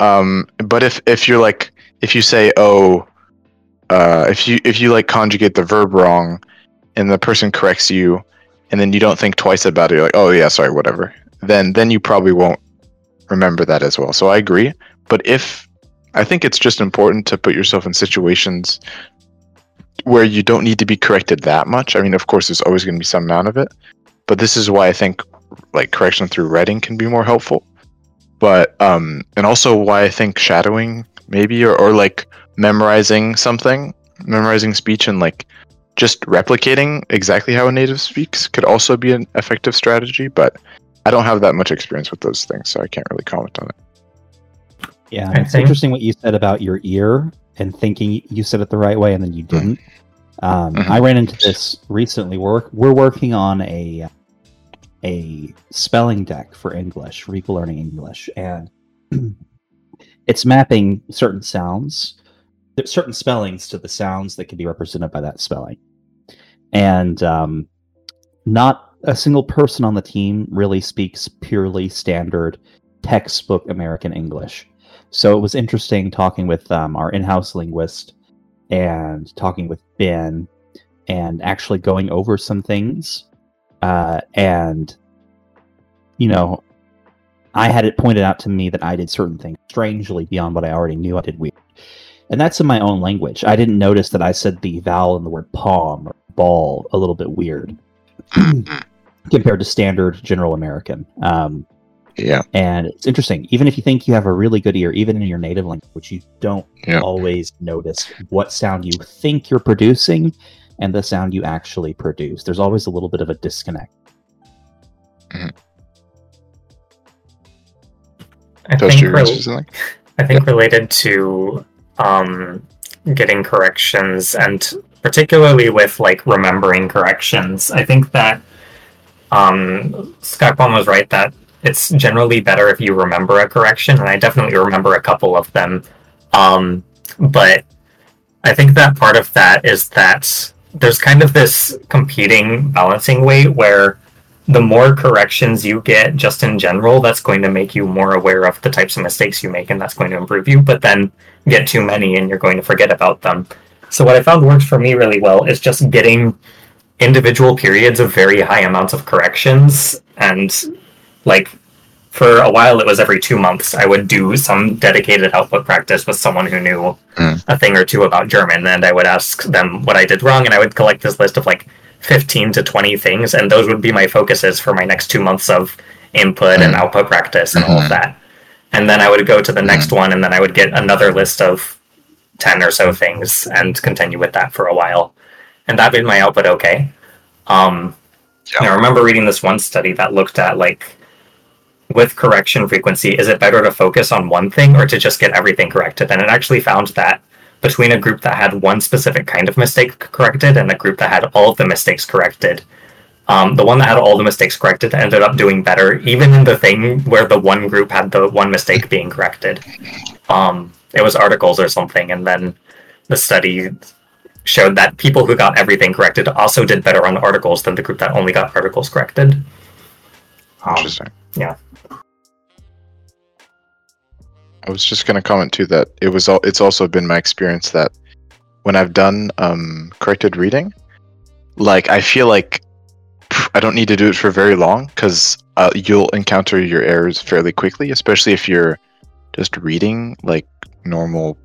Um but if if you're like if you say oh uh, if you if you like conjugate the verb wrong and the person corrects you and then you don't think twice about it you're like oh yeah sorry whatever then then you probably won't remember that as well. So i agree. But if i think it's just important to put yourself in situations where you don't need to be corrected that much. I mean of course there's always going to be some amount of it. But this is why i think like correction through writing can be more helpful. But um and also why i think shadowing maybe or, or like memorizing something memorizing speech and like just replicating exactly how a native speaks could also be an effective strategy. But i don't have that much experience with those things so i can't really comment on it Yeah, I it's think- interesting what you said about your ear and thinking you said it the right way and then you didn't. Um, Mhm. I ran into this recently. We're we're working on a a spelling deck for English, for people learning English, and it's mapping certain sounds, certain spellings to the sounds that can be represented by that spelling, and um, not a single person on the team really speaks purely standard textbook American English. So it was interesting talking with um, our in-house linguist and talking with Ben and actually going over some things. Uh, and you know, I had it pointed out to me that I did certain things strangely beyond what I already knew I did weird. And that's in my own language. I didn't notice that I said the vowel in the word palm or ball a little bit weird compared to standard general American. Um, yeah and it's interesting. Even if you think you have a really good ear, even in your native language, which you don't Yeah. always notice what sound you think you're producing and the sound you actually produce. There's always a little bit of a disconnect. I think you're gonna rel- say something? I think related to um, getting corrections and particularly with like remembering corrections, I think that um, Skypon was right that it's generally better if you remember a correction, and I definitely remember a couple of them. Um, but I think that part of that is that there's kind of this competing balancing weight where the more corrections you get just in general, that's going to make you more aware of the types of mistakes you make and that's going to improve you. But then get too many and you're going to forget about them. So, what I found works for me really well is just getting individual periods of very high amounts of corrections. And like for a while, it was every two months, I would do some dedicated output practice with someone who knew Mm. a thing or two about German. And I would ask them what I did wrong and I would collect this list of like 15 to 20 things, and those would be my focuses for my next two months of input and Mm. output practice and all Mhm. of that. And then I would go to the next one, and then I would get another list of 10 or so things and continue with that for a while. And that made my output okay. Um, Yeah. I remember reading this one study that looked at like with correction frequency, is it better to focus on one thing or to just get everything corrected? And it actually found that between a group that had one specific kind of mistake corrected and a group that had all of the mistakes corrected, um, the one that had all the mistakes corrected ended up doing better, even in the thing where the one group had the one mistake being corrected. Um, it was articles or something, and then the study showed that people who got everything corrected also did better on articles than the group that only got articles corrected. Um, Interesting. yeah. I was just gonna comment too that it was all. It's also been my experience that when I've done um, corrected reading, like I feel like pff, I don't need to do it for very long because uh, you'll encounter your errors fairly quickly, especially if you're just reading like normal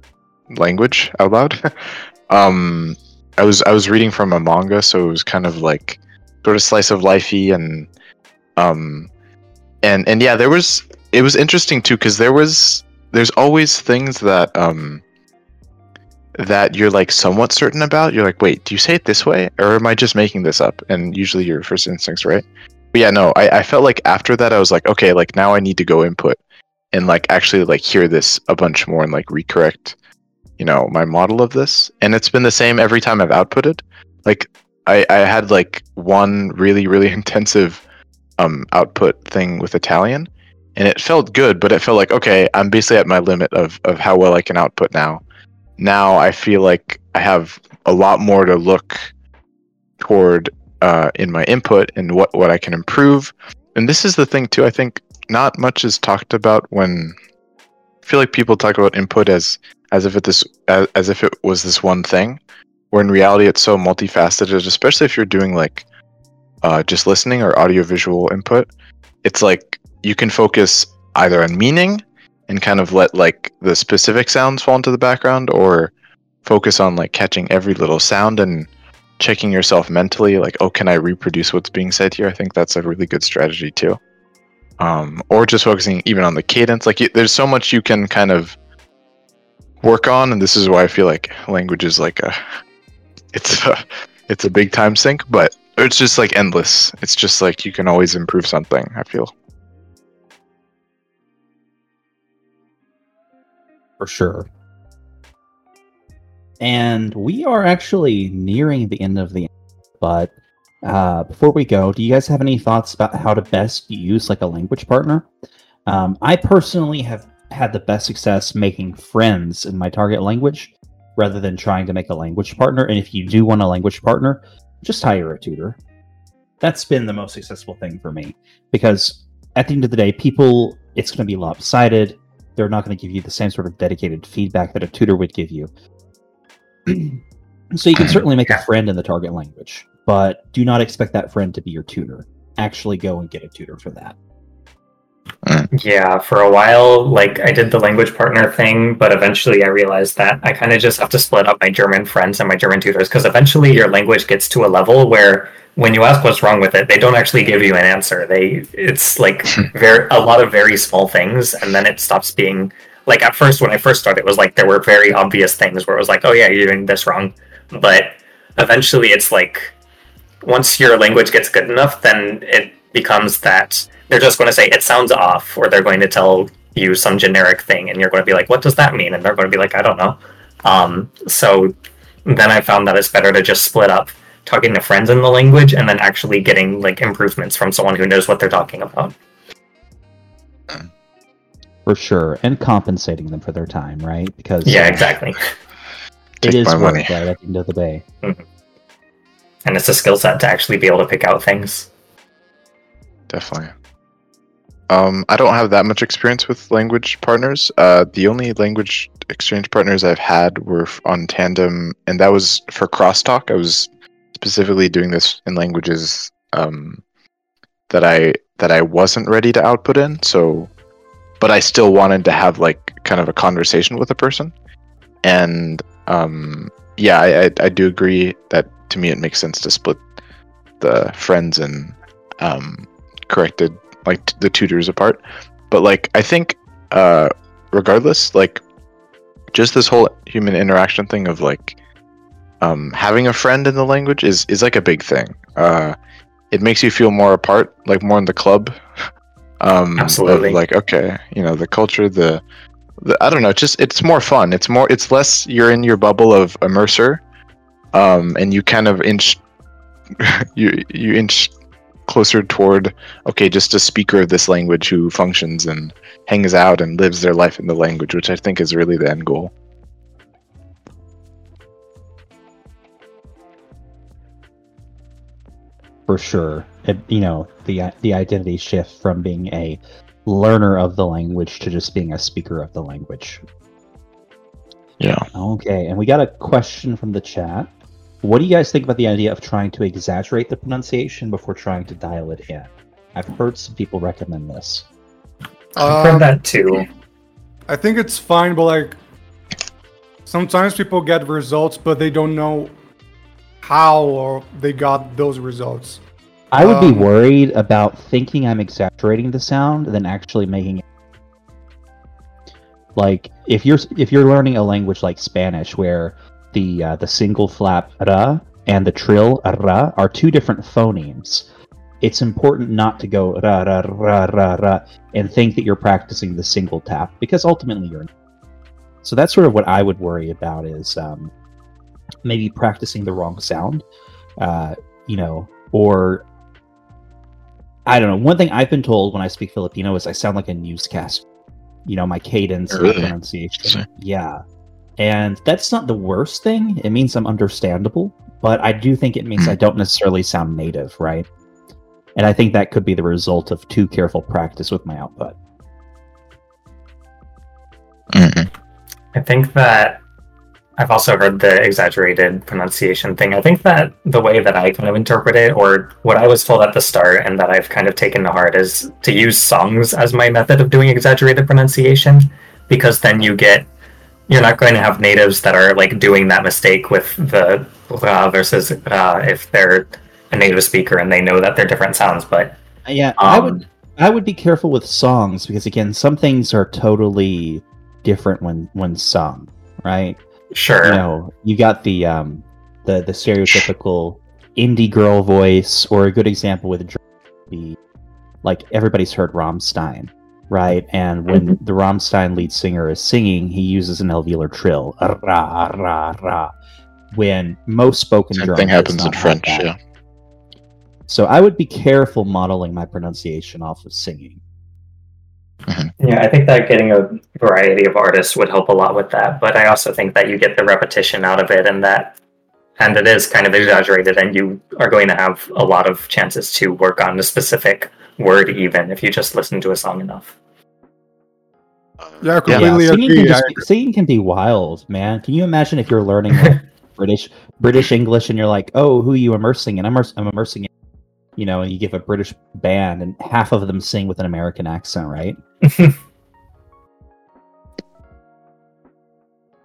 language out loud. um, I was I was reading from a manga, so it was kind of like sort of slice of lifey and um and and yeah, there was it was interesting too because there was there's always things that um that you're like somewhat certain about. You're like, wait, do you say it this way, or am I just making this up? And usually your first instincts, right? But yeah, no, I, I felt like after that I was like, okay, like now I need to go input and like actually like hear this a bunch more and like recorrect, you know, my model of this. And it's been the same every time I've outputted. Like I, I had like one really, really intensive um output thing with Italian and it felt good, but it felt like okay, I'm basically at my limit of of how well I can output now. Now I feel like I have a lot more to look toward uh, in my input and what what I can improve. And this is the thing too. I think not much is talked about when feel like people talk about input as as if it this as, as if it was this one thing, where in reality it's so multifaceted. Especially if you're doing like uh, just listening or audiovisual input, it's like you can focus either on meaning and kind of let like the specific sounds fall into the background, or focus on like catching every little sound and checking yourself mentally like oh can i reproduce what's being said here i think that's a really good strategy too um, or just focusing even on the cadence. Like there's so much you can kind of work on and this is why i feel like language is like a it's a it's a big time sink but it's just like endless. It's just like you can always improve something i feel. For sure. And we are actually nearing the end of the but uh, before we go, do you guys have any thoughts about how to best use like a language partner? Um, I personally have had the best success making friends in my target language rather than trying to make a language partner. And if you do want a language partner, just hire a tutor. That's been the most successful thing for me because at the end of the day, people, it's going to be lopsided. They're not going to give you the same sort of dedicated feedback that a tutor would give you. so you can certainly make a friend in the target language, but do not expect that friend to be your tutor. Actually, go and get a tutor for that. Yeah, for a while, like I did the language partner thing, but eventually I realized that I kind of just have to split up my German friends and my German tutors because eventually your language gets to a level where when you ask what's wrong with it, they don't actually give you an answer. They it's like very a lot of very small things, and then it stops being like at first when I first started, it was like there were very obvious things where it was like, oh yeah, you're doing this wrong, but eventually it's like once your language gets good enough, then it becomes that they're just going to say it sounds off, or they're going to tell you some generic thing, and you're going to be like, what does that mean? And they're going to be like, I don't know. Um, so then I found that it's better to just split up talking to friends in the language and then actually getting like improvements from someone who knows what they're talking about. For sure. And compensating them for their time, right? Because Yeah, exactly. it Take is my work money. right at the end of the day. And it's a skill set to actually be able to pick out things. definitely. Um i don't have that much experience with language partners. Uh the only language exchange partners i've had were on tandem and that was for crosstalk. I was specifically doing this in languages um that i that i wasn't ready to output in so but i still wanted to have like kind of a conversation with a person. And um yeah i i, I do agree that to me it makes sense to split the friends and um corrected like t- the tutors apart. But like i think uh regardless like just this whole human interaction thing of like um having a friend in the language is is like a big thing. Uh it makes you feel more apart like more in the club. Um of, Absolutely. like okay you know the culture the i don't know just it's more fun it's more it's less you're in your bubble of immerser um and you kind of inch you you inch closer toward okay just a speaker of this language who functions and hangs out and lives their life in the language which i think is really the end goal for sure. It, you know, the the identity shift from being a learner of the language to just being a speaker of the language. yeah Okay, and we got a question from the chat. What do you guys think about the idea of trying to exaggerate the pronunciation before trying to dial it in? I've heard some people recommend this. I've Um, heard that too. I think it's fine, but like sometimes people get results, but they don't know how or they got those results. I would be Um, worried about thinking I'm exaggerating the sound than actually making it. Like if you're if you're learning a language like Spanish, where the uh, the single flap ra and the trill ra are two different phonemes, it's important not to go ra ra ra ra ra and think that you're practicing the single tap because ultimately you're. So that's sort of what I would worry about is um, maybe practicing the wrong sound, uh, you know, or I don't know. One thing I've been told when I speak Filipino is I sound like a newscaster. You know, my cadence, my pronunciation. Interesting. Yeah. And that's not the worst thing. It means I'm understandable, but I do think it means I hmm. don't necessarily sound native, right? And I think that could be the result of too careful practice with my output. Mm-mm. I think that I've also heard the exaggerated pronunciation thing. I think that the way that I kind of interpret it, or what I was told at the start, and that I've kind of taken to heart, is to use songs as my method of doing exaggerated pronunciation, because then you get you're not going to have natives that are like doing that mistake with the ra versus ra if they're a native speaker and they know that they're different sounds. But Yeah, I um, would I would be careful with songs because again, some things are totally different when when sung, right? Sure, You know, you got the um the the stereotypical indie girl voice, or a good example with the like everybody's heard Rammstein, right? And when the Rammstein lead singer is singing, he uses an alveolar trill, ra ra ra. When most spoken Same thing happens in French. Yeah. So I would be careful modeling my pronunciation off of singing. Mm-hmm. Yeah, I think that getting a variety of artists would help a lot with that. But I also think that you get the repetition out of it, and that, and it is kind of exaggerated, and you are going to have a lot of chances to work on a specific word, even if you just listen to a song enough. Yeah, I Yeah. completely singing, agree. can just I be- singing can be wild, man. Can you imagine if you're learning like, British British English and you're like, oh, who are you immersing in? I'm, I'm immersing in, you know, you give a British band and half of them sing with an American accent, right?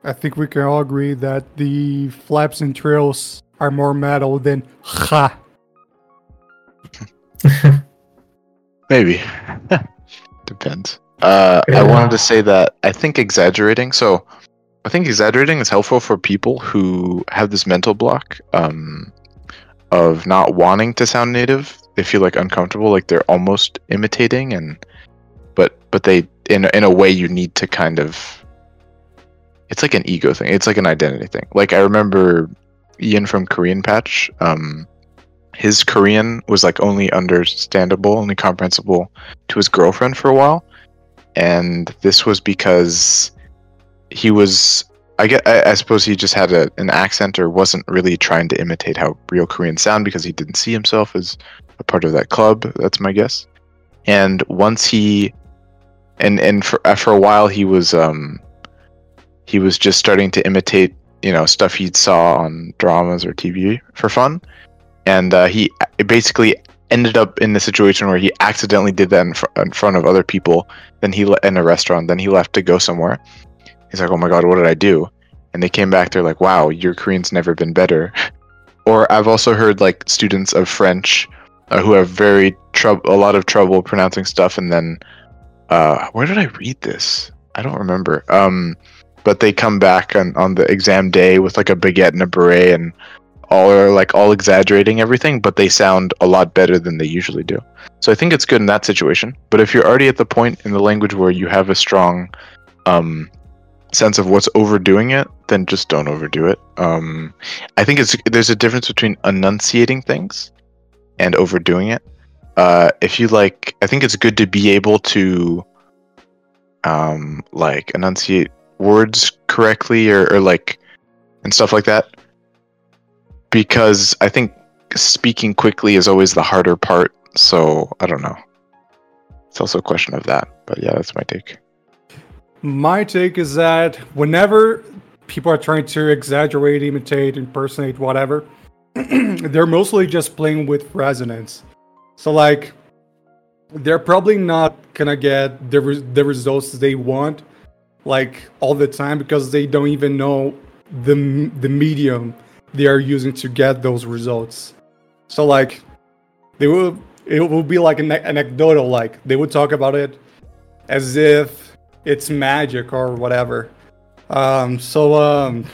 I think we can all agree that the flaps and trills are more metal than ha. Maybe. Depends. Uh, I wanted to say that I think exaggerating. So, I think exaggerating is helpful for people who have this mental block um, of not wanting to sound native. They feel like uncomfortable, like they're almost imitating, and but but they in in a way you need to kind of. It's like an ego thing. It's like an identity thing. Like I remember Ian from Korean Patch. Um, his Korean was like only understandable, only comprehensible to his girlfriend for a while, and this was because he was. I get. I, I suppose he just had a, an accent, or wasn't really trying to imitate how real Koreans sound because he didn't see himself as a part of that club. That's my guess. And once he, and and for uh, for a while he was um, he was just starting to imitate you know stuff he'd saw on dramas or TV for fun, and uh, he basically ended up in the situation where he accidentally did that in, fr- in front of other people. Then he le- in a restaurant. Then he left to go somewhere. He's like, "Oh my god, what did I do?" And they came back. They're like, "Wow, your Korean's never been better." or I've also heard like students of French uh, who have very trouble, a lot of trouble pronouncing stuff, and then uh, where did I read this? I don't remember. Um, but they come back on, on the exam day with like a baguette and a beret and all are like all exaggerating everything, but they sound a lot better than they usually do. So I think it's good in that situation. But if you're already at the point in the language where you have a strong um, sense of what's overdoing it, then just don't overdo it. Um, I think it's there's a difference between enunciating things and overdoing it. Uh, if you like, I think it's good to be able to um, like enunciate words correctly or, or like and stuff like that because I think speaking quickly is always the harder part. So I don't know. It's also a question of that. But yeah, that's my take. My take is that whenever people are trying to exaggerate, imitate, impersonate, whatever, they're mostly just playing with resonance. So, like, they're probably not gonna get the, res- the results they want, like, all the time because they don't even know the, the medium they are using to get those results. So, like, they will, it will be like an anecdotal, like, they would talk about it as if it's magic or whatever. Um, so um,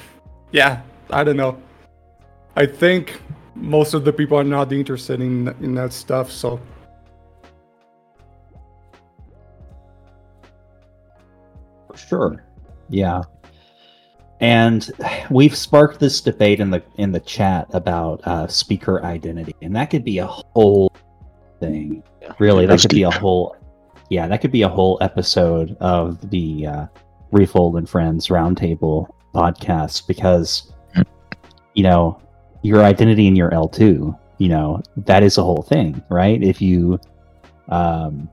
yeah, I don't know. I think most of the people are not interested in in that stuff. So For sure. Yeah. And we've sparked this debate in the in the chat about uh, speaker identity, and that could be a whole thing. Really, that could be a whole. Yeah, that could be a whole episode of the uh, Refold and Friends Roundtable podcast because, you know, your identity in your L two, you know, that is a whole thing, right? If you, um,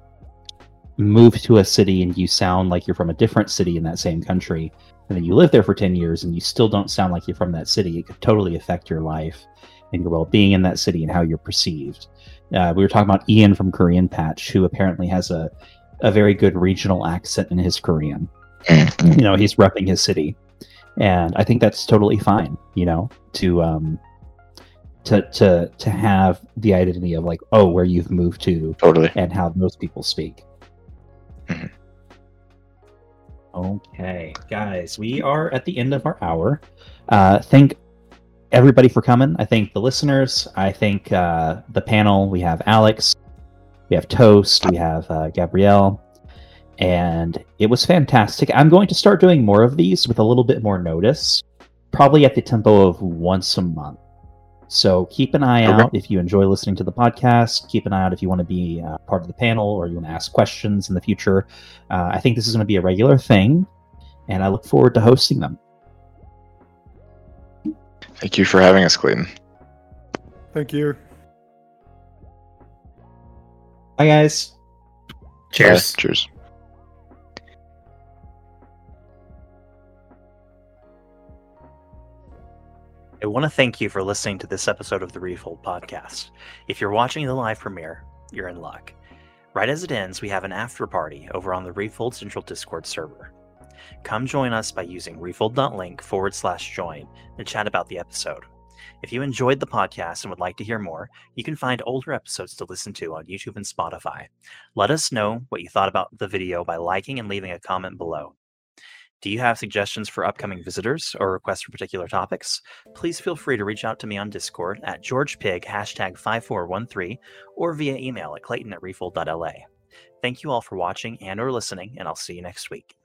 move to a city and you sound like you're from a different city in that same country, and then you live there for 10 years and you still don't sound like you're from that city, it could totally affect your life and your well being in that city and how you're perceived. Uh, we were talking about Ian from Korean Patch, who apparently has a, a very good regional accent in his Korean. Mm-hmm. You know, he's repping his city. And I think that's totally fine, you know, to um to to to have the identity of like, oh, where you've moved to Totally. and how most people speak. Mhm. Okay, guys, we are at the end of our hour. Uh, thank everybody for coming. I thank the listeners. I thank uh, the panel. We have Alex, we have Toast, we have uh, Gabrielle, and it was fantastic. I'm going to start doing more of these with a little bit more notice, probably at the tempo of once a month. So keep an eye Okay. out if you enjoy listening to the podcast. Keep an eye out if you want to be uh, part of the panel or you want to ask questions in the future. Uh, I think this is going to be a regular thing, and I look forward to hosting them. Thank you for having us, Clayton. Thank you. Bye, guys. Cheers. Bye. Cheers. I want to thank you for listening to this episode of the Refold podcast. If you're watching the live premiere, you're in luck. Right as it ends, we have an after party over on the Refold Central Discord server. Come join us by using refold.link forward slash join and chat about the episode. If you enjoyed the podcast and would like to hear more, you can find older episodes to listen to on YouTube and Spotify. Let us know what you thought about the video by liking and leaving a comment below. Do you have suggestions for upcoming visitors or requests for particular topics? please feel free to reach out to me on Discord at GeorgePig hashtag 5413 or via email at clayton at refold.la. Thank you all for watching and or listening, and I'll see you next week.